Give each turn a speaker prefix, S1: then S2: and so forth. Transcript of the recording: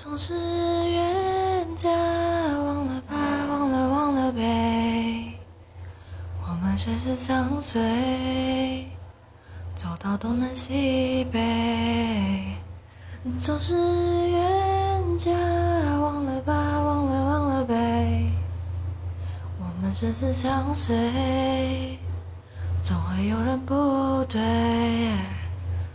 S1: 总是冤家，忘了吧，忘了忘了呗。我们只是相随，走到东南西北。总是冤家，忘了吧，忘了忘了呗。我们只是相随，总会有人不对。